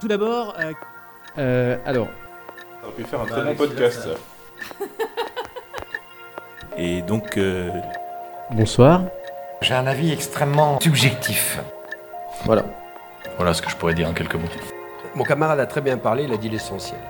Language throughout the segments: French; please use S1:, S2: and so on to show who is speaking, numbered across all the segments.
S1: Tout d'abord, euh,
S2: Euh, alors,
S3: Ça aurait pu faire un très bon podcast. ça.
S4: Et donc, euh,
S2: bonsoir.
S5: J'ai un avis extrêmement subjectif.
S6: Voilà.
S4: voilà ce que je pourrais dire en quelques mots.
S6: Mon camarade a très bien parlé, il a dit l'essentiel.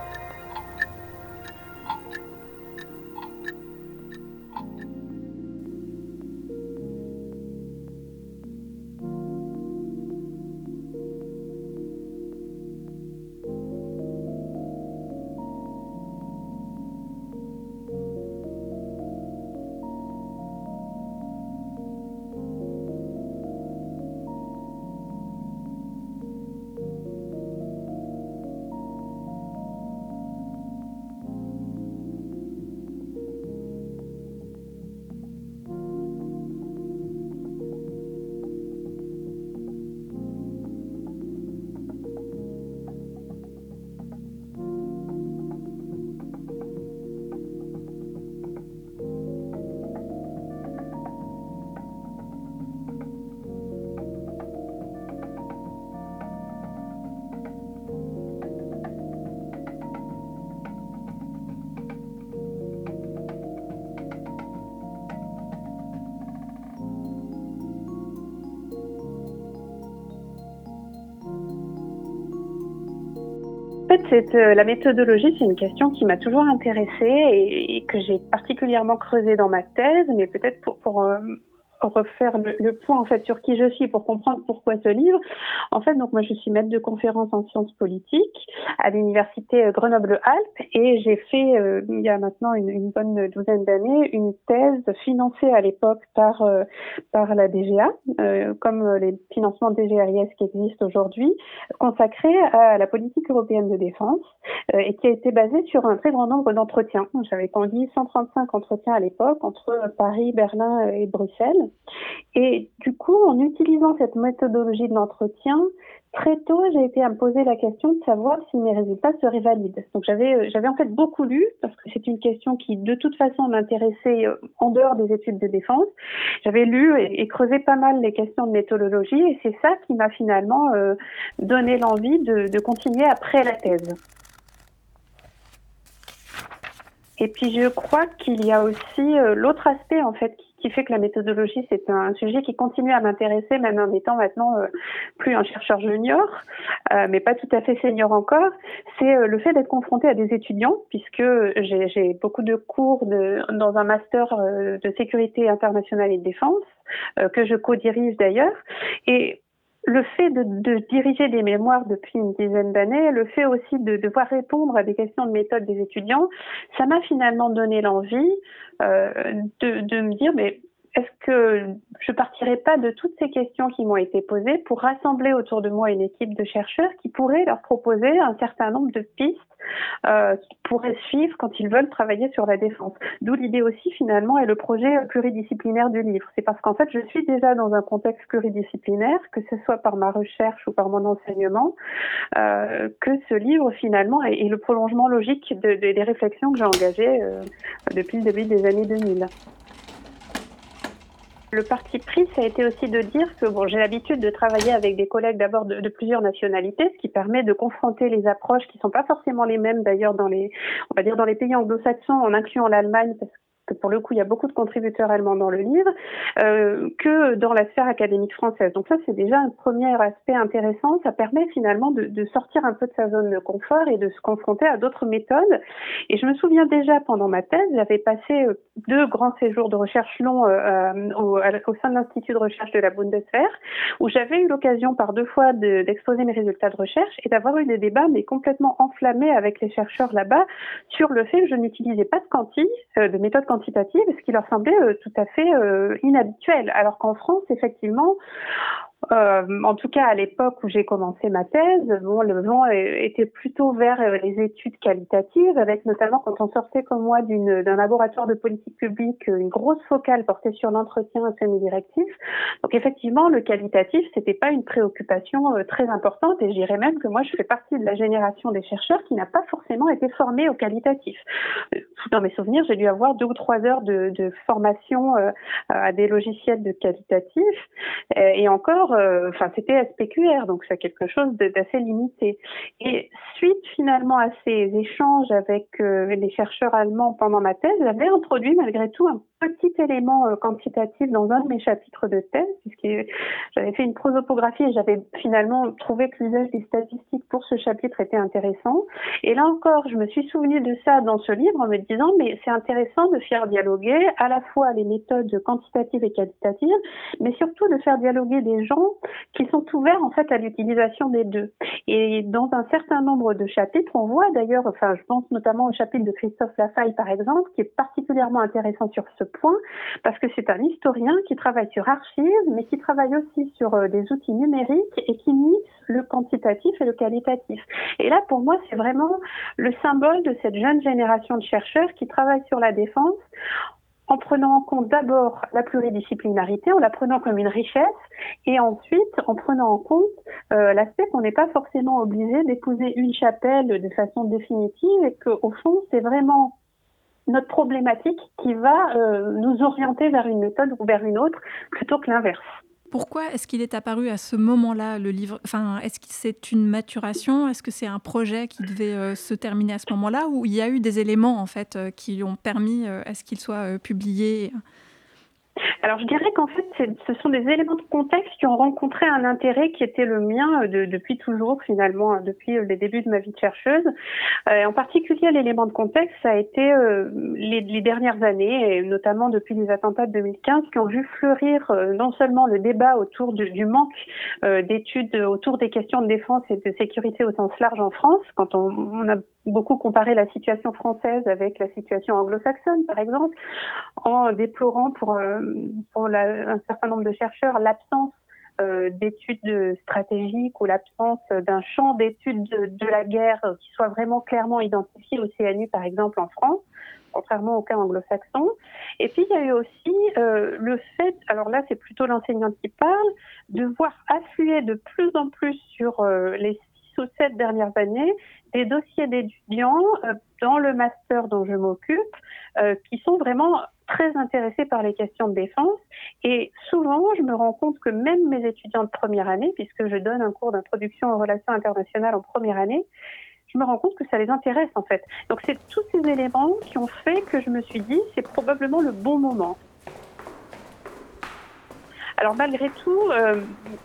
S7: C'est, euh, la méthodologie, c'est une question qui m'a toujours intéressée et, que j'ai particulièrement creusée dans ma thèse, mais peut-être pour, pour euh, refaire le, le point en fait sur qui je suis pour comprendre pourquoi ce livre. En fait, donc moi je suis maître de conférence en sciences politiques à l'université euh, Grenoble-Alpes et j'ai fait euh, il y a maintenant une, une bonne douzaine d'années une thèse financée à l'époque par euh, par la DGA, euh, comme les financements DGRIS qui existent aujourd'hui, consacrée à la politique européenne de défense euh, et qui a été basée sur un très grand nombre d'entretiens. J'avais conduit 135 entretiens à l'époque entre Paris, Berlin et Bruxelles. Et du coup, en utilisant cette méthodologie de l'entretien, très tôt, j'ai été à me poser la question de savoir si mes résultats seraient valides. Donc j'avais euh, j'avais en fait beaucoup lu parce que c'est une question qui de toute façon m'intéressait euh, en dehors des études de défense. J'avais lu et, creusé pas mal les questions de méthodologie et c'est ça qui m'a finalement euh, donné l'envie de, continuer après la thèse. Et puis je crois qu'il y a aussi l'autre aspect en fait qui, qui fait que la méthodologie c'est un sujet qui continue à m'intéresser même en étant maintenant euh, plus un chercheur junior, euh, mais pas tout à fait senior encore. C'est euh, le fait d'être confronté à des étudiants puisque j'ai beaucoup de cours de, dans un master euh, de sécurité internationale et de défense euh, que je co-dirige d'ailleurs et le fait de, de, diriger des mémoires depuis une dizaine d'années, le fait aussi de devoir répondre à des questions de méthode des étudiants, ça m'a finalement donné l'envie euh, de, de me dire, mais est-ce que je partirai pas de toutes ces questions qui m'ont été posées pour rassembler autour de moi une équipe de chercheurs qui pourraient leur proposer un certain nombre de pistes euh, qui pourraient suivre quand ils veulent travailler sur la défense? D'où l'idée aussi finalement et le projet pluridisciplinaire du livre. C'est parce qu'en fait je suis déjà dans un contexte pluridisciplinaire, que ce soit par ma recherche ou par mon enseignement, euh, que ce livre finalement est, le prolongement logique de, de, des réflexions que j'ai engagées euh, depuis le début des années 2000. Le parti pris, ça a été aussi de dire que bon, j'ai l'habitude de travailler avec des collègues d'abord de, plusieurs nationalités, ce qui permet de confronter les approches qui sont pas forcément les mêmes d'ailleurs dans les, on va dire dans les pays anglo-saxons, en incluant l'Allemagne, parce que pour le coup, il y a beaucoup de contributeurs allemands dans le livre, euh, que dans la sphère académique française. Donc ça, c'est déjà un premier aspect intéressant. Ça permet finalement de, sortir un peu de sa zone de confort et de se confronter à d'autres méthodes. Et je me souviens déjà, pendant ma thèse, j'avais passé deux grands séjours de recherche longs euh, au, sein de l'Institut de recherche de la Bundeswehr, où j'avais eu l'occasion par deux fois d'exposer de, mes résultats de recherche et d'avoir eu des débats, mais complètement enflammés avec les chercheurs là-bas, sur le fait que je n'utilisais pas de quanti, euh, de méthode ce qui leur semblait euh, tout à fait euh, inhabituel. Alors qu'en France, effectivement, euh, en tout cas, à l'époque où j'ai commencé ma thèse, bon, le vent était plutôt vers les études qualitatives, avec notamment quand on sortait comme moi d'un laboratoire de politique publique, une grosse focale portée sur l'entretien semi-directif. Donc effectivement, le qualitatif, c'était pas une préoccupation euh, très importante, et je dirais même que moi, je fais partie de la génération des chercheurs qui n'a pas forcément été formée au qualitatif. dans mes souvenirs, j'ai dû avoir deux ou trois heures de, de formation euh, à des logiciels de qualitatif. Et, encore, euh, enfin, c'était SPQR, donc c'est quelque chose d'assez limité. Et suite finalement à ces échanges avec les chercheurs allemands pendant ma thèse, j'avais introduit malgré tout un petit élément quantitatif dans un de mes chapitres de thèse, puisque j'avais fait une prosopographie et j'avais finalement trouvé que l'usage des statistiques pour ce chapitre était intéressant. Et là encore, je me suis souvenu de ça dans ce livre en me disant, mais c'est intéressant de faire dialoguer à la fois les méthodes quantitatives et qualitatives, mais surtout de faire dialoguer des gens qui sont ouverts en fait à l'utilisation des deux. Et dans un certain nombre de chapitres, on voit d'ailleurs, enfin, je pense notamment au chapitre de Christophe Lafaille par exemple, qui est particulièrement intéressant sur ce point, parce que c'est un historien qui travaille sur archives, mais qui travaille aussi sur euh, des outils numériques et qui mixe le quantitatif et le qualitatif. Et là, pour moi, c'est vraiment le symbole de cette jeune génération de chercheurs qui travaillent sur la défense en prenant en compte d'abord la pluridisciplinarité, en la prenant comme une richesse, et ensuite en prenant en compte euh, l'aspect qu'on n'est pas forcément obligé d'épouser une chapelle de façon définitive, et qu'au fond, c'est vraiment notre problématique qui va euh, nous orienter vers une méthode ou vers une autre, plutôt que l'inverse.
S1: Pourquoi est-ce qu'il est apparu à ce moment-là, le livre? Enfin, est-ce que c'est une maturation? Est-ce que c'est un projet qui devait euh, se terminer à ce moment-là? Ou il y a eu des éléments, en fait, euh, qui ont permis à ce qu'il soit publié?
S7: Alors je dirais qu'en fait, ce sont des éléments de contexte qui ont rencontré un intérêt qui était le mien euh, de, depuis toujours finalement, hein, depuis euh, les débuts de ma vie de chercheuse. Euh, en particulier, l'élément de contexte, ça a été euh, les, les, dernières années, et notamment depuis les attentats de 2015, qui ont vu fleurir non seulement le débat autour du, du manque d'études autour des questions de défense et de sécurité au sens large en France, quand on, on a beaucoup comparé la situation française avec la situation anglo-saxonne, par exemple, en déplorant pour, euh, pour un certain nombre de chercheurs l'absence euh, d'études stratégiques ou l'absence d'un champ d'études de, la guerre qui soit vraiment clairement identifié au CNU, par exemple, en France contrairement au cas anglo-saxon. Et puis il y a eu aussi euh, le fait, alors là c'est plutôt l'enseignante qui parle, de voir affluer de plus en plus sur euh, les ou sept dernières années des dossiers d'étudiants euh, dans le master dont je m'occupe euh, qui sont vraiment très intéressés par les questions de défense. Et souvent, je me rends compte que même mes étudiants de première année, puisque je donne un cours d'introduction aux relations internationales en première année, je me rends compte que ça les intéresse en fait. Donc c'est tous ces éléments qui ont fait que je me suis dit c'est probablement le bon moment. Alors malgré tout, euh,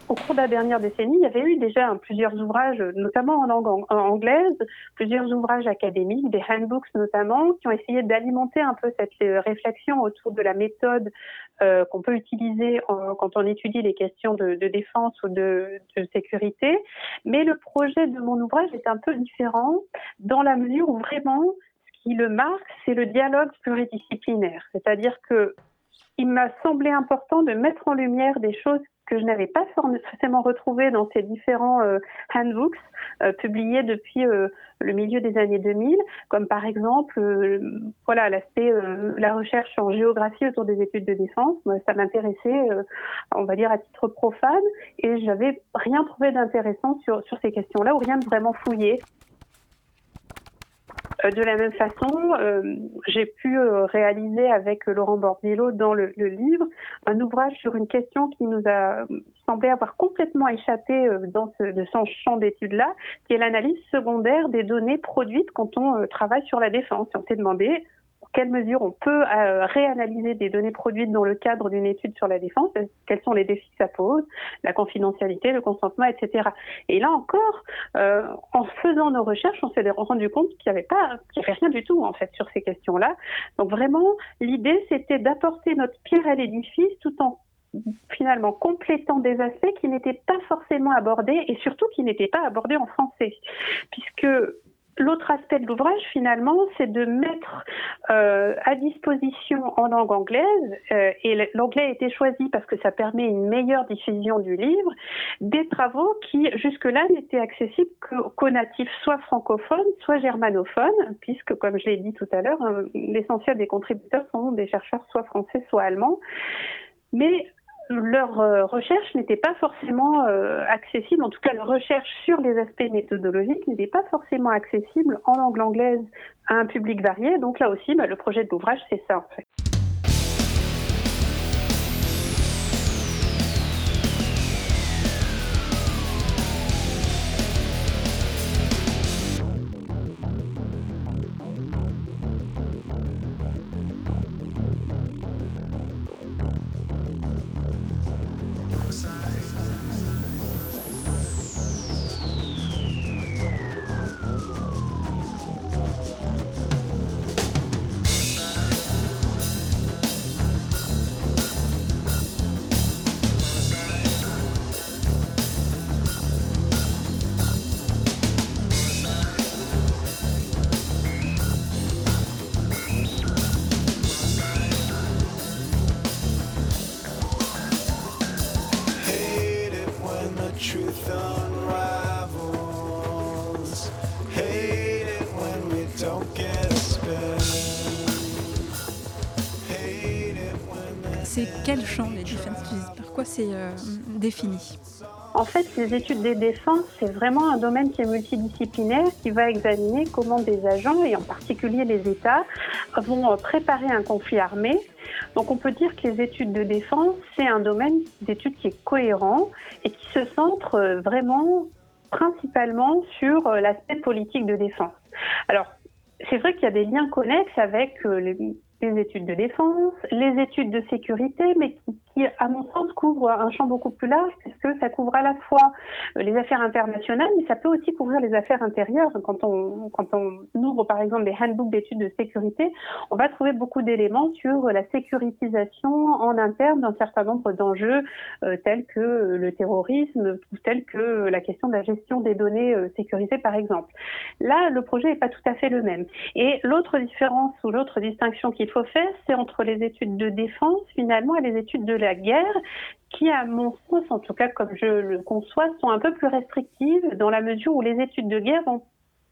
S7: au cours de la dernière décennie, il y avait eu déjà plusieurs ouvrages, notamment en langue anglaise, plusieurs ouvrages académiques, des handbooks notamment, qui ont essayé d'alimenter un peu cette euh, réflexion autour de la méthode euh, qu'on peut utiliser quand on étudie les questions de, de défense ou de, de, sécurité. Mais le projet de mon ouvrage est un peu différent dans la mesure où vraiment ce qui le marque, c'est le dialogue pluridisciplinaire. C'est-à-dire que il m'a semblé important de mettre en lumière des choses que je n'avais pas forcément retrouvées dans ces différents euh, handbooks euh, publiés depuis euh, le milieu des années 2000, comme par exemple, voilà, la recherche en géographie autour des études de défense. Moi, ça m'intéressait, on va dire à titre profane, et j'avais rien trouvé d'intéressant sur sur ces questions-là, ou rien de vraiment fouillé. Euh, de la même façon, euh, j'ai pu euh, réaliser avec Laurent Bordello dans le, livre un ouvrage sur une question qui nous a semblé avoir complètement échappé dans ce, de son champ d'études-là, qui est l'analyse secondaire des données produites quand on travaille sur la défense. On s'est demandé quelle mesure on peut euh, réanalyser des données produites dans le cadre d'une étude sur la défense, quels sont les défis que ça pose, la confidentialité, le consentement, etc. Et là encore, euh, en faisant nos recherches, on s'est rendu compte qu'il n'y avait pas, qu'il n'y avait rien du tout en fait sur ces questions-là. Donc vraiment, l'idée c'était d'apporter notre pierre à l'édifice tout en finalement complétant des aspects qui n'étaient pas forcément abordés et surtout qui n'étaient pas abordés en français, puisque L'autre aspect de l'ouvrage, finalement, c'est de mettre euh, à disposition en langue anglaise, euh, et l'anglais a été choisi parce que ça permet une meilleure diffusion du livre, des travaux qui jusque-là n'étaient accessibles qu'aux natifs, soit francophones, soit germanophones, puisque, comme je l'ai dit tout à l'heure, hein, l'essentiel des contributeurs sont des chercheurs soit français, soit allemands. Mais leur euh, recherche n'était pas forcément euh, accessible, en tout cas leur recherche sur les aspects méthodologiques n'était pas forcément accessible en langue anglaise à un public varié. Donc là aussi, bah, le projet de l'ouvrage, c'est ça en fait.
S1: Par quoi c'est euh, défini?
S7: En fait, les études des défenses, c'est vraiment un domaine qui est multidisciplinaire, qui va examiner comment des agents, et en particulier les États, vont euh, préparer un conflit armé. Donc on peut dire que les études de défense, c'est un domaine d'études qui est cohérent et qui se centre euh, vraiment principalement sur l'aspect politique de défense. Alors, c'est vrai qu'il y a des liens connexes avec les, les études de défense, les études de sécurité, mais qui, à mon sens, couvrent un champ beaucoup plus large, puisque ça couvre à la fois euh, les affaires internationales, mais ça peut aussi couvrir les affaires intérieures. Quand on, ouvre, par exemple, les handbooks d'études de sécurité, on va trouver beaucoup d'éléments sur la sécurisation en interne d'un certain nombre d'enjeux, euh, tels que le terrorisme, ou tels que la question de la gestion des données euh, sécurisées, par exemple. Là, le projet n'est pas tout à fait le même. Et l'autre différence ou l'autre distinction qu'il faut faire, c'est entre les études de défense finalement et les études de la guerre, qui, à mon sens, en tout cas comme je le conçois, sont un peu plus restrictives dans la mesure où les études de guerre vont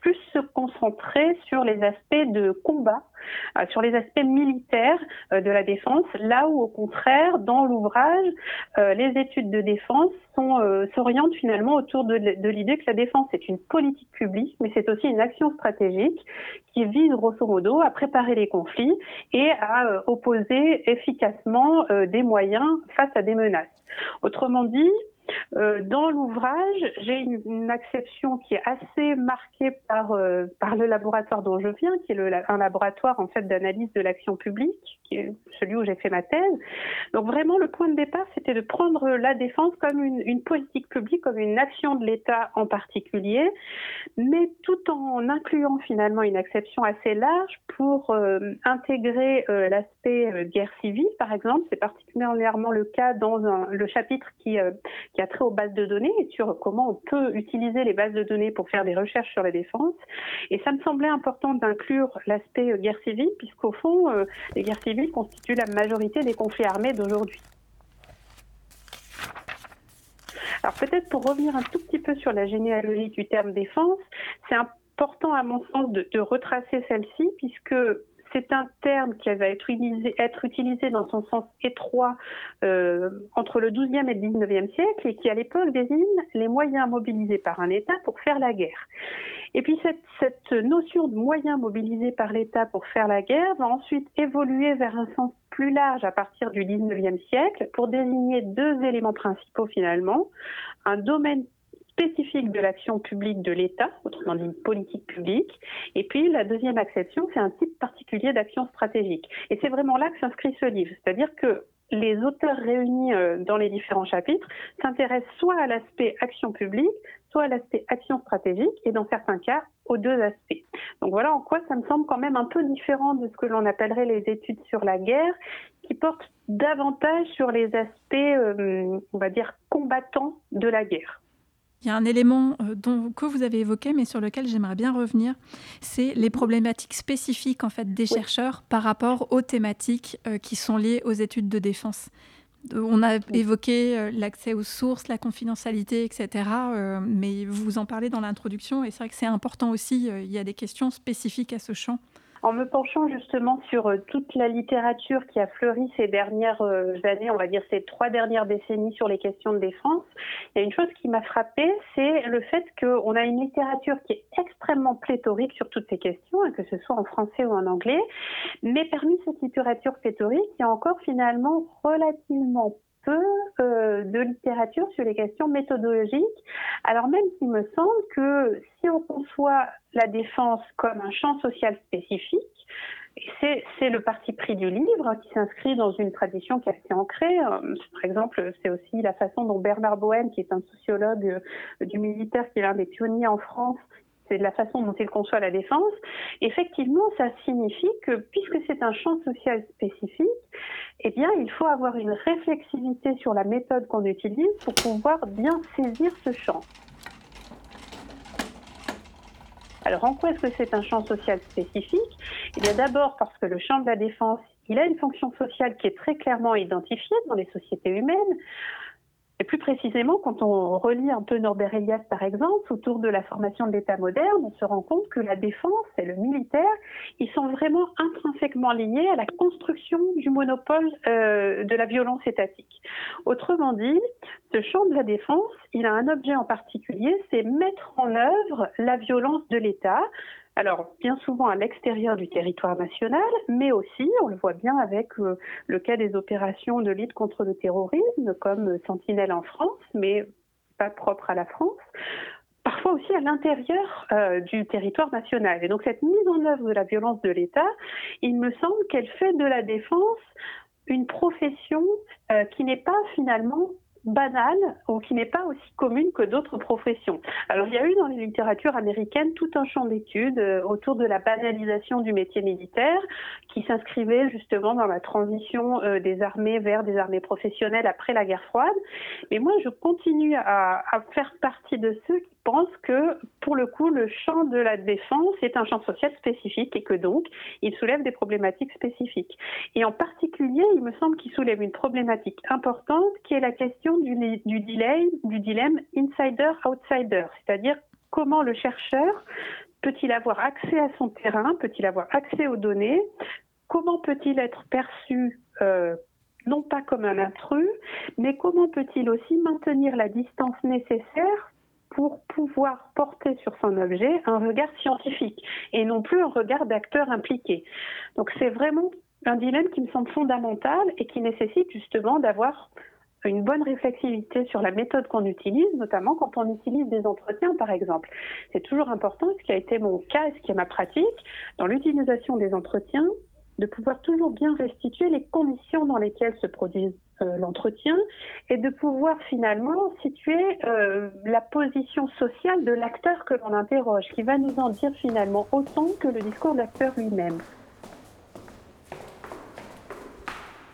S7: plus se concentrer sur les aspects de combat, euh, sur les aspects militaires euh, de la défense, là où au contraire, dans l'ouvrage, euh, les études de défense s'orientent finalement autour de, de l'idée que la défense est une politique publique, mais c'est aussi une action stratégique qui vise grosso modo à préparer les conflits et à opposer efficacement des moyens face à des menaces. Autrement dit, euh, dans l'ouvrage, j'ai une, une, acception qui est assez marquée par euh, par le laboratoire dont je viens, qui est le, un laboratoire en fait d'analyse de l'action publique, qui est celui où j'ai fait ma thèse. Donc vraiment, le point de départ, c'était de prendre la défense comme une, une politique publique, comme une action de l'État en particulier, mais tout en incluant finalement une acception assez large pour euh, intégrer euh, l'aspect euh, guerre civile, par exemple. C'est particulièrement le cas dans un, le chapitre qui qui a trait aux bases de données et sur comment on peut utiliser les bases de données pour faire des recherches sur la défense. Et ça me semblait important d'inclure l'aspect guerre civile, puisqu'au fond, les guerres civiles constituent la majorité des conflits armés d'aujourd'hui. Alors peut-être pour revenir un tout petit peu sur la généalogie du terme défense, c'est important à mon sens de retracer celle-ci puisque c'est un terme qui va être utilisé, dans son sens étroit euh, entre le XIIe et le XIXe siècle et qui à l'époque désigne les moyens mobilisés par un État pour faire la guerre. Et puis cette, cette notion de moyens mobilisés par l'État pour faire la guerre va ensuite évoluer vers un sens plus large à partir du XIXe siècle pour désigner deux éléments principaux finalement, un domaine spécifique de l'action publique de l'État, autrement dit politique publique. Et puis la deuxième acception, c'est un type particulier d'action stratégique. Et c'est vraiment là que s'inscrit ce livre. C'est-à-dire que les auteurs réunis euh, dans les différents chapitres s'intéressent soit à l'aspect action publique, soit à l'aspect action stratégique, et dans certains cas, aux deux aspects. Donc voilà en quoi ça me semble quand même un peu différent de ce que l'on appellerait les études sur la guerre, qui portent davantage sur les aspects, euh, on va dire, combattants de la guerre.
S1: Il y a un élément euh, dont, que vous avez évoqué, mais sur lequel j'aimerais bien revenir, c'est les problématiques spécifiques en fait des chercheurs par rapport aux thématiques euh, qui sont liées aux études de défense. Euh, on a évoqué l'accès aux sources, la confidentialité, etc. mais vous en parlez dans l'introduction et c'est vrai que c'est important aussi. il y a des questions spécifiques à ce champ.
S7: En me penchant justement sur euh, toute la littérature qui a fleuri ces dernières euh, années, on va dire ces trois dernières décennies sur les questions de défense, il y a une chose qui m'a frappée, c'est le fait qu'on a une littérature qui est extrêmement pléthorique sur toutes ces questions, hein, que ce soit en français ou en anglais, mais parmi cette littérature pléthorique, il y a encore finalement relativement peu euh, de littérature sur les questions méthodologiques, alors même qu'il me semble que si on conçoit la défense comme un champ social spécifique, c'est le parti pris du livre qui s'inscrit dans une tradition qui est assez ancrée. Euh, par exemple, c'est aussi la façon dont Bernard Bohen, qui est un sociologue euh, du militaire, qui est l'un des pionniers en France, c'est la façon dont il conçoit la défense. Effectivement, ça signifie que puisque c'est un champ social spécifique, eh bien, il faut avoir une réflexivité sur la méthode qu'on utilise pour pouvoir bien saisir ce champ. Alors, en quoi est-ce que c'est un champ social spécifique? Eh bien, d'abord parce que le champ de la défense, il a une fonction sociale qui est très clairement identifiée dans les sociétés humaines. Et plus précisément, quand on relit un peu Norbert Elias, par exemple, autour de la formation de l'État moderne, on se rend compte que la défense et le militaire, ils sont vraiment intrinsèquement liés à la construction du monopole euh, de la violence étatique. Autrement dit, ce champ de la défense, il a un objet en particulier, c'est mettre en œuvre la violence de l'État, alors, bien souvent à l'extérieur du territoire national, mais aussi, on le voit bien avec euh, le cas des opérations de lutte contre le terrorisme, comme Sentinelle en France, mais pas propre à la France, parfois aussi à l'intérieur euh, du territoire national. Et donc, cette mise en œuvre de la violence de l'État, il me semble qu'elle fait de la défense une profession euh, qui n'est pas finalement banale ou qui n'est pas aussi commune que d'autres professions. Alors il y a eu dans les littératures américaines tout un champ d'études euh, autour de la banalisation du métier militaire qui s'inscrivait justement dans la transition euh, des armées vers des armées professionnelles après la guerre froide. Mais moi je continue à, à faire partie de ceux pense que, pour le coup, le champ de la défense est un champ social spécifique et que donc, il soulève des problématiques spécifiques. Et en particulier, il me semble qu'il soulève une problématique importante qui est la question du, du, dilemme, du dilemme insider-outsider, c'est-à-dire comment le chercheur peut-il avoir accès à son terrain, peut-il avoir accès aux données, comment peut-il être perçu euh, non pas comme un intrus, mais comment peut-il aussi maintenir la distance nécessaire pour pouvoir porter sur son objet un regard scientifique et non plus un regard d'acteur impliqué. Donc c'est vraiment un dilemme qui me semble fondamental et qui nécessite justement d'avoir une bonne réflexivité sur la méthode qu'on utilise, notamment quand on utilise des entretiens, par exemple. C'est toujours important, ce qui a été mon cas et ce qui est ma pratique, dans l'utilisation des entretiens, de pouvoir toujours bien restituer les conditions dans lesquelles se produisent l'entretien et de pouvoir finalement situer euh, la position sociale de l'acteur que l'on interroge, qui va nous en dire finalement autant que le discours de l'acteur lui-même.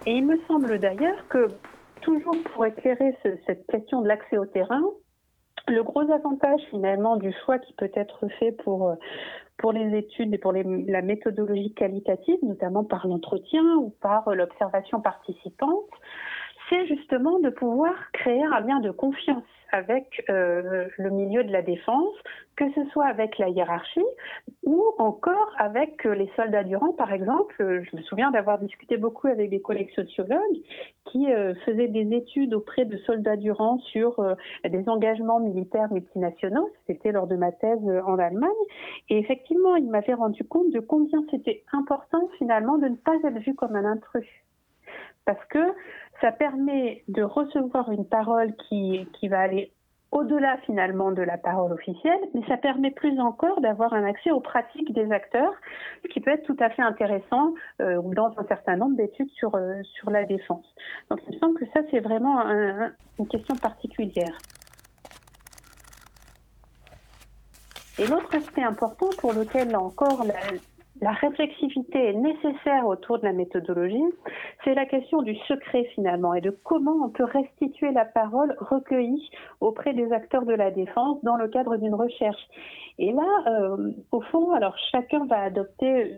S7: Et il me semble d'ailleurs que, toujours pour éclairer cette question de l'accès au terrain, le gros avantage finalement du choix qui peut être fait pour, pour les études et pour la méthodologie qualitative, notamment par l'entretien ou par l'observation participante, c'est justement de pouvoir créer un lien de confiance avec euh, le milieu de la défense, que ce soit avec la hiérarchie ou encore avec euh, les soldats du rang, par exemple. Je me souviens d'avoir discuté beaucoup avec des collègues sociologues qui euh, faisaient des études auprès de soldats du rang sur des engagements militaires multinationaux. C'était lors de ma thèse en Allemagne. Et effectivement, ils m'avaient rendu compte de combien c'était important finalement de ne pas être vu comme un intrus. Parce que ça permet de recevoir une parole qui, qui va aller au-delà finalement de la parole officielle, mais ça permet plus encore d'avoir un accès aux pratiques des acteurs, ce qui peut être tout à fait intéressant euh, dans un certain nombre d'études sur, euh, sur la défense. Donc il me semble que ça, c'est vraiment une question particulière. Et l'autre aspect important pour lequel, encore, la, la réflexivité est nécessaire autour de la méthodologie, c'est la question du secret finalement et de comment on peut restituer la parole recueillie auprès des acteurs de la défense dans le cadre d'une recherche. Et là, euh, au fond, alors chacun va adopter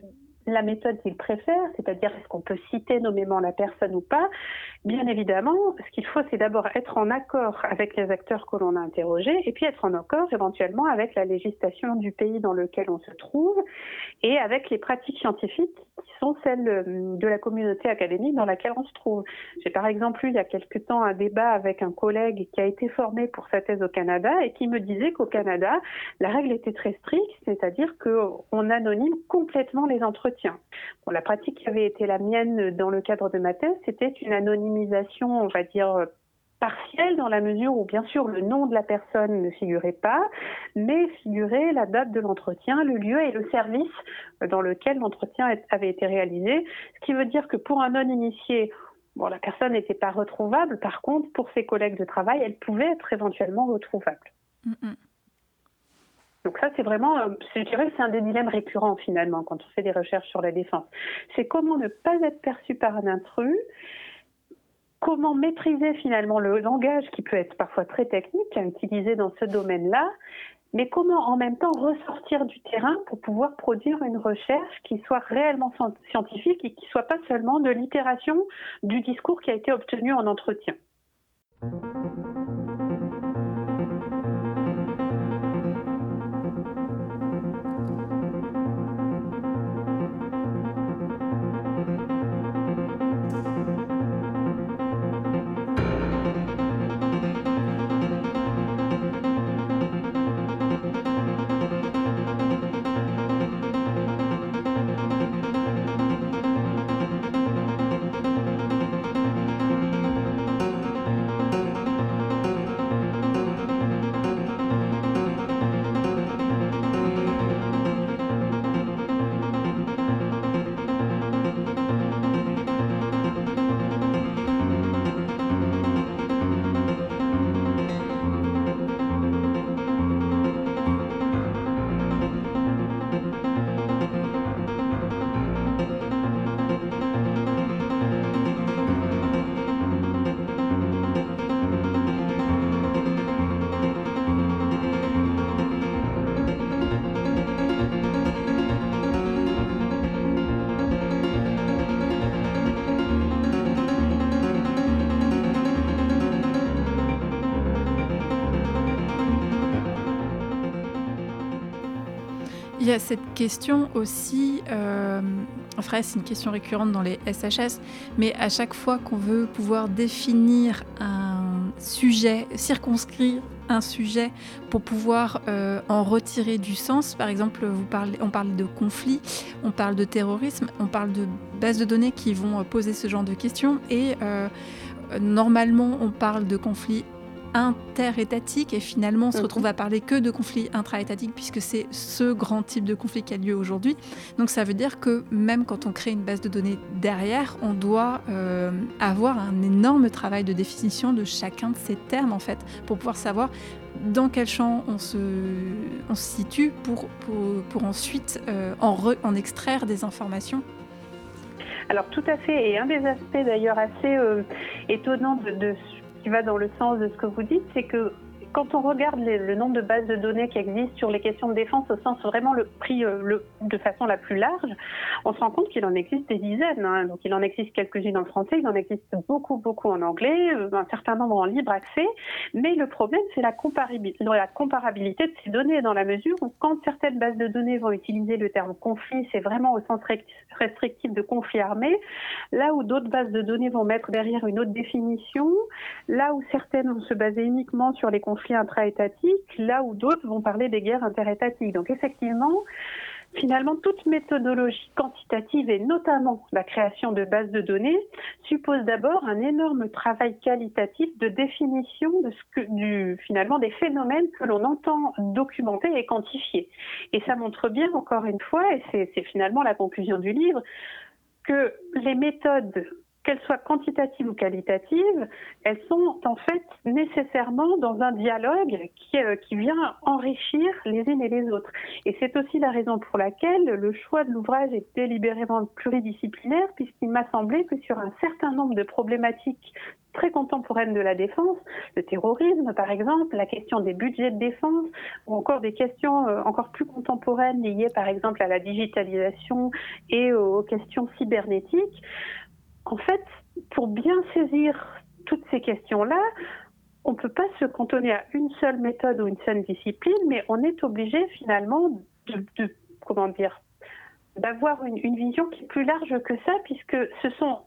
S7: la méthode qu'il préfère, c'est-à-dire est-ce qu'on peut citer nommément la personne ou pas, bien évidemment, ce qu'il faut, c'est d'abord être en accord avec les acteurs que l'on a interrogés et puis être en accord éventuellement avec la législation du pays dans lequel on se trouve et avec les pratiques scientifiques qui sont celles euh, de la communauté académique dans laquelle on se trouve. J'ai par exemple eu il y a quelque temps un débat avec un collègue qui a été formé pour sa thèse au Canada et qui me disait qu'au Canada, la règle était très stricte, c'est-à-dire qu'on anonyme complètement les entretiens. La pratique qui avait été la mienne dans le cadre de ma thèse, c'était une anonymisation, on va dire, partielle dans la mesure où bien sûr le nom de la personne ne figurait pas, mais figurait la date de l'entretien, le lieu et le service dans lequel l'entretien avait été réalisé, ce qui veut dire que pour un non-initié, la personne n'était pas retrouvable, par contre pour ses collègues de travail, elle pouvait être éventuellement retrouvable. Donc ça, c'est vraiment, euh, je dirais, c'est un des dilemmes récurrents finalement quand on fait des recherches sur la défense. C'est comment ne pas être perçu par un intrus comment maîtriser finalement le langage qui peut être parfois très technique à utiliser dans ce domaine-là, mais comment en même temps ressortir du terrain pour pouvoir produire une recherche qui soit réellement scientifique et qui soit pas seulement de l'itération du discours qui a été obtenu en entretien.
S1: Il y a cette question aussi, euh, enfin c'est une question récurrente dans les SHS, mais à chaque fois qu'on veut pouvoir définir un sujet, circonscrire un sujet pour pouvoir euh, en retirer du sens. Par exemple, on parle de conflit, on parle de terrorisme, on parle de bases de données qui vont poser ce genre de questions. Et euh, normalement, on parle de conflit interétatique et finalement on se retrouve à parler que de conflits intraétatiques puisque c'est ce grand type de conflit qui a lieu aujourd'hui. Donc ça veut dire que même quand on crée une base de données derrière, on doit euh, avoir un énorme travail de définition de chacun de ces termes en fait pour pouvoir savoir dans quel champ on se, on se situe pour, pour, pour ensuite euh, en, en extraire des informations.
S7: Alors tout à fait, et un des aspects d'ailleurs assez euh, étonnant de, de qui va dans le sens de ce que vous dites, c'est que quand on regarde le nombre de bases de données qui existent sur les questions de défense au sens vraiment le prix euh, de façon la plus large, on se rend compte qu'il en existe des dizaines. Hein. Donc il en existe quelques-unes en français, il en existe beaucoup, beaucoup en anglais, un certain nombre en libre accès. Mais le problème, c'est la comparabilité de ces données dans la mesure où quand certaines bases de données vont utiliser le terme conflit, c'est vraiment au sens restrictif de conflit armé, là où d'autres bases de données vont mettre derrière une autre définition, là où certaines vont se baser uniquement sur les conflits conflits intra-étatiques, là où d'autres vont parler des guerres interétatiques. Donc effectivement, Finalement, toute méthodologie quantitative et notamment la création de bases de données suppose d'abord un énorme travail qualitatif de définition de ce que, finalement des phénomènes que l'on entend documenter et quantifier. Et ça montre bien, encore une fois, et c'est finalement la conclusion du livre, que les méthodes qu'elles soient quantitatives ou qualitatives, elles sont en fait nécessairement dans un dialogue qui, euh, qui vient enrichir les unes et les autres. Et c'est aussi la raison pour laquelle le choix de l'ouvrage est délibérément pluridisciplinaire, puisqu'il m'a semblé que sur un certain nombre de problématiques très contemporaines de la défense, le terrorisme par exemple, la question des budgets de défense, ou encore des questions euh, encore plus contemporaines liées par exemple à la digitalisation et aux questions cybernétiques, en fait, pour bien saisir toutes ces questions-là, on ne peut pas se cantonner à une seule méthode ou une seule discipline, mais on est obligé finalement de, comment dire, d'avoir une, une, vision qui est plus large que ça, puisque ce sont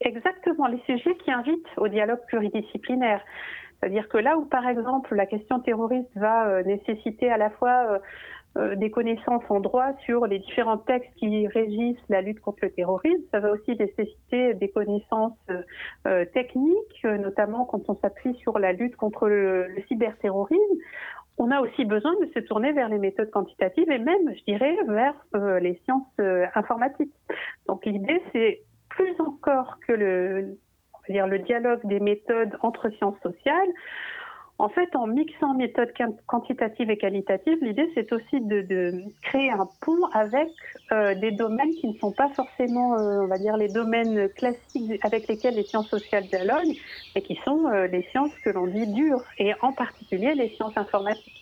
S7: exactement les sujets qui invitent au dialogue pluridisciplinaire. C'est-à-dire que là où, par exemple, la question terroriste va euh, nécessiter à la fois euh, euh, des connaissances en droit sur les différents textes qui régissent la lutte contre le terrorisme. Ça va aussi nécessiter des connaissances euh, techniques, notamment quand on s'appuie sur la lutte contre le, cyberterrorisme. On a aussi besoin de se tourner vers les méthodes quantitatives et même, je dirais, vers euh, les sciences informatiques. Donc l'idée, c'est plus encore que le, dire, le dialogue des méthodes entre sciences sociales, en fait, en mixant méthodes quantitatives et qualitatives, l'idée c'est aussi de, créer un pont avec euh, des domaines qui ne sont pas forcément, euh, on va dire, les domaines classiques avec lesquels les sciences sociales dialoguent, mais qui sont euh, les sciences que l'on dit dures, et en particulier les sciences informatiques.